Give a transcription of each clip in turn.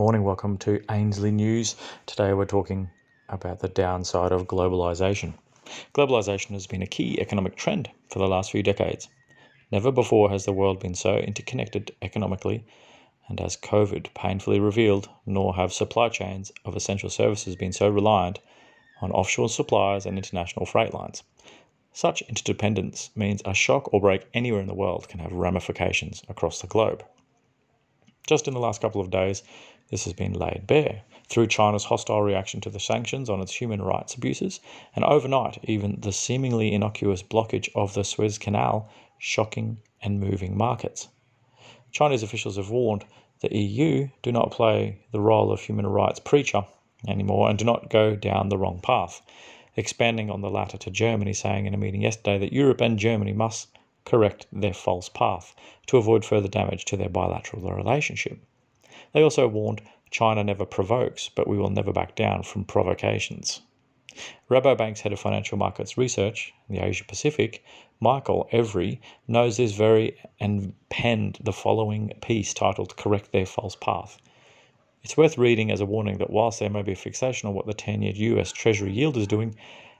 Morning, welcome to Ainslie News. Today we're talking about the downside of globalization. Globalization has been a key economic trend for the last few decades. Never before has the world been so interconnected economically, and as COVID painfully revealed, nor have supply chains of essential services been so reliant on offshore suppliers and international freight lines. Such interdependence means a shock or break anywhere in the world can have ramifications across the globe. Just in the last couple of days, this has been laid bare through China's hostile reaction to the sanctions on its human rights abuses, and overnight, even the seemingly innocuous blockage of the Suez Canal shocking and moving markets. Chinese officials have warned the EU do not play the role of human rights preacher anymore and do not go down the wrong path expanding on the latter to Germany, saying in a meeting yesterday that Europe and Germany must correct their false path to avoid further damage to their bilateral relationship. They also warned China never provokes, but we will never back down from provocations. Rabobank's head of financial markets research in the Asia Pacific, Michael Every, knows this very and penned the following piece titled Correct Their False Path. It's worth reading as a warning that whilst there may be a fixation on what the 10 year US Treasury yield is doing,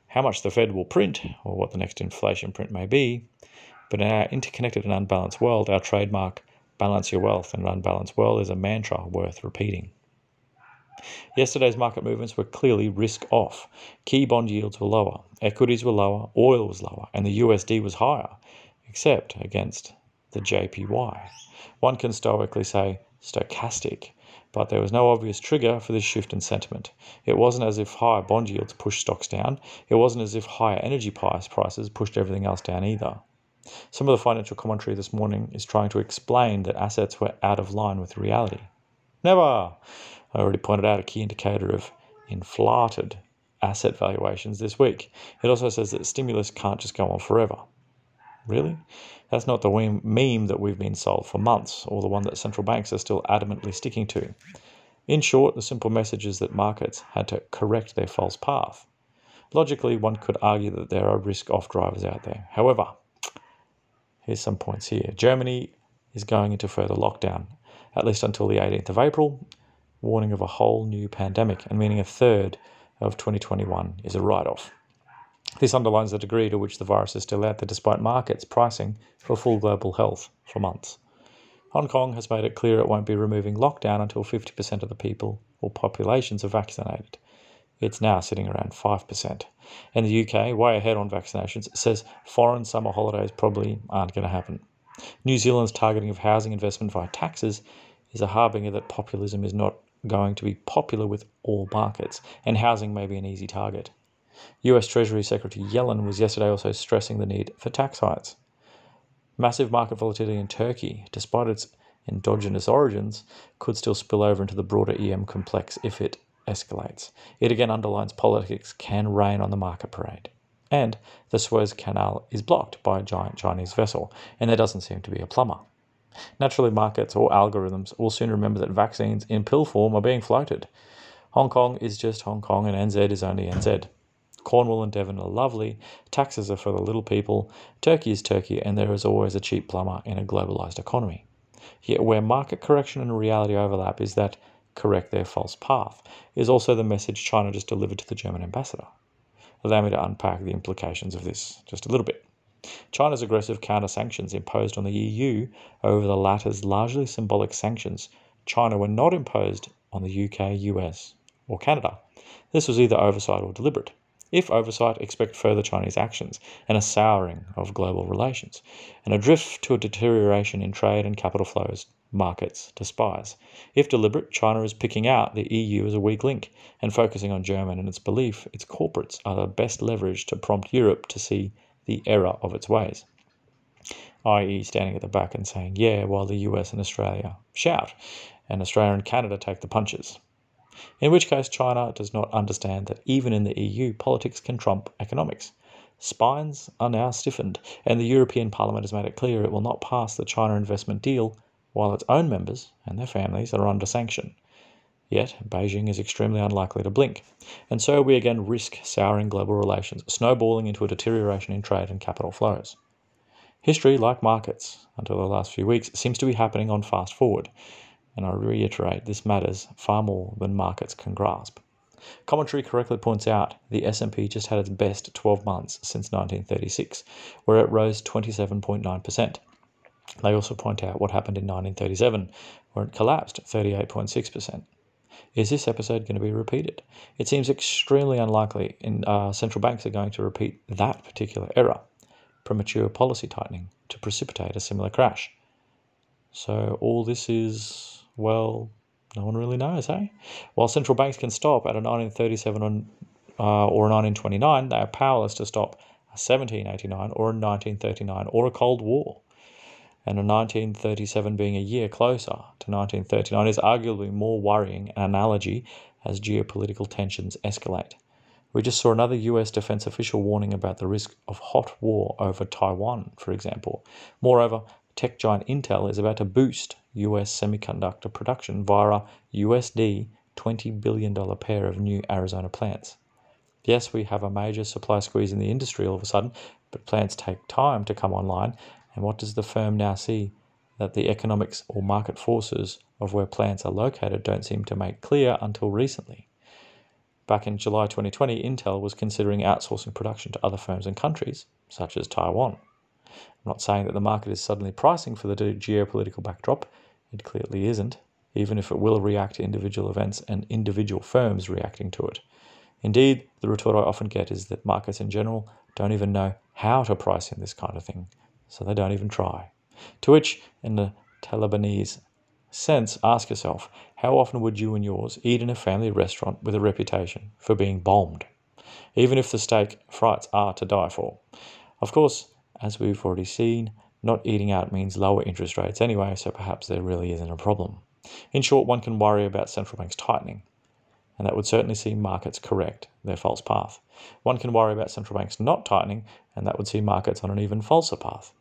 how much the Fed will print, or what the next inflation print may be, but in our interconnected and unbalanced world, our trademark, balance your wealth in an unbalanced world, is a mantra worth repeating. Yesterday's market movements were clearly risk off. Key bond yields were lower, equities were lower, oil was lower, and the USD was higher, except against the JPY. One can stoically say stochastic but there was no obvious trigger for this shift in sentiment. It wasn't as if higher bond yields pushed stocks down. It wasn't as if higher energy price prices pushed everything else down either. Some of the financial commentary this morning is trying to explain that assets were out of line with reality. Never! I already pointed out a key indicator of inflated asset valuations this week. It also says that stimulus can't just go on forever. Really? That's not the meme that we've been sold for months, or the one that central banks are still adamantly sticking to. In short, the simple message is that markets had to correct their false path. Logically, one could argue that there are risk off drivers out there. However, here's some points here. Germany is going into further lockdown, at least until the 18th of April, warning of a whole new pandemic, and meaning a third of 2021 is a write off. This underlines the degree to which the virus is still out there despite markets pricing for full global health for months. Hong Kong has made it clear it won't be removing lockdown until 50% of the people or populations are vaccinated. It's now sitting around 5%. And the UK, way ahead on vaccinations, says foreign summer holidays probably aren't going to happen. New Zealand's targeting of housing investment via taxes is a harbinger that populism is not going to be popular with all markets, and housing may be an easy target. US Treasury Secretary Yellen was yesterday also stressing the need for tax hikes. Massive market volatility in Turkey, despite its endogenous origins, could still spill over into the broader EM complex if it escalates. It again underlines politics can rain on the market parade. And the Suez Canal is blocked by a giant Chinese vessel, and there doesn't seem to be a plumber. Naturally, markets or algorithms will soon remember that vaccines in pill form are being floated. Hong Kong is just Hong Kong, and NZ is only NZ. Cornwall and Devon are lovely, taxes are for the little people, Turkey is Turkey, and there is always a cheap plumber in a globalized economy. Yet, where market correction and reality overlap is that correct their false path, is also the message China just delivered to the German ambassador. Allow me to unpack the implications of this just a little bit. China's aggressive counter sanctions imposed on the EU over the latter's largely symbolic sanctions, China were not imposed on the UK, US, or Canada. This was either oversight or deliberate. If oversight, expect further Chinese actions and a souring of global relations, and a drift to a deterioration in trade and capital flows markets despise. If deliberate, China is picking out the EU as a weak link and focusing on Germany and its belief its corporates are the best leverage to prompt Europe to see the error of its ways. I.e., standing at the back and saying, yeah, while the US and Australia shout, and Australia and Canada take the punches in which case China does not understand that even in the EU, politics can trump economics. Spines are now stiffened, and the European Parliament has made it clear it will not pass the China investment deal while its own members and their families are under sanction. Yet, Beijing is extremely unlikely to blink, and so we again risk souring global relations, snowballing into a deterioration in trade and capital flows. History, like markets, until the last few weeks, seems to be happening on fast forward. and I reiterate this matters far more than markets can grasp. Commentary correctly points out the S&P just had its best 12 months since 1936, where it rose 27.9%. They also point out what happened in 1937, where it collapsed 38.6%. Is this episode going to be repeated? It seems extremely unlikely in, uh, central banks are going to repeat that particular error, premature policy tightening, to precipitate a similar crash. So all this is, well, no one really knows, eh? While central banks can stop at a 1937 uh, or a 1929, they are powerless to stop a 1789 or a 1939 or a Cold War. And 1937 being a year closer to 1939 is arguably more worrying an analogy as geopolitical tensions escalate. We just saw another US defense official warning about the risk of hot war over Taiwan, for example. Moreover, tech giant Intel is about to boost US semiconductor production via a USD $20 billion pair of new Arizona plants. Yes, we have a major supply squeeze in the industry all of a sudden, but plants take time to come online. And what does the firm now see? That the economics or market forces of where plants are located don't seem to make clear until recently. Back in July 2020, Intel was considering outsourcing production to other firms and countries, such as Taiwan. I'm not saying that the market is suddenly pricing for the geopolitical backdrop. It clearly isn't, even if it will react to individual events and individual firms reacting to it. Indeed, the retort I often get is that markets in general don't even know how to price in this kind of thing, so they don't even try. To which, in the Talibanese sense, ask yourself how often would you and yours eat in a family restaurant with a reputation for being bombed, even if the steak frites are to die for? Of course, as we've already seen, not eating out means lower interest rates anyway, so perhaps there really isn't a problem. In short, one can worry about central banks tightening, and that would certainly see markets correct their false path. One can worry about central banks not tightening, and that would see markets on an even falser path.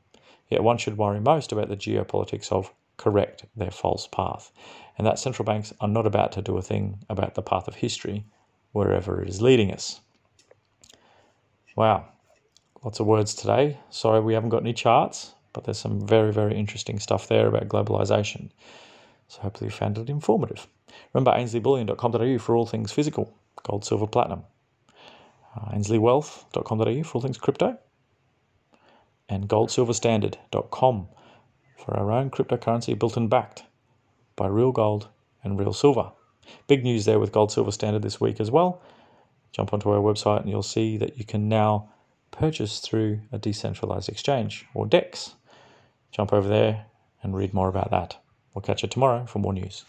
Yet one should worry most about the geopolitics of correct their false path, and that central banks are not about to do a thing about the path of history wherever it is leading us. Wow, lots of words today. Sorry we haven't got any charts, but there's some very, very interesting stuff there about globalization. So hopefully you found it informative. Remember ainsliebullion.com.au for all things physical, gold, silver, platinum. Uh, for all things crypto. And goldsilverstandard.com for our own cryptocurrency built and backed by real gold and real silver. Big news there with Gold Silver Standard this week as well. Jump onto our website and you'll see that you can now purchase through a decentralized exchange or DEX. Jump over there and read more about that. We'll catch you tomorrow for more news.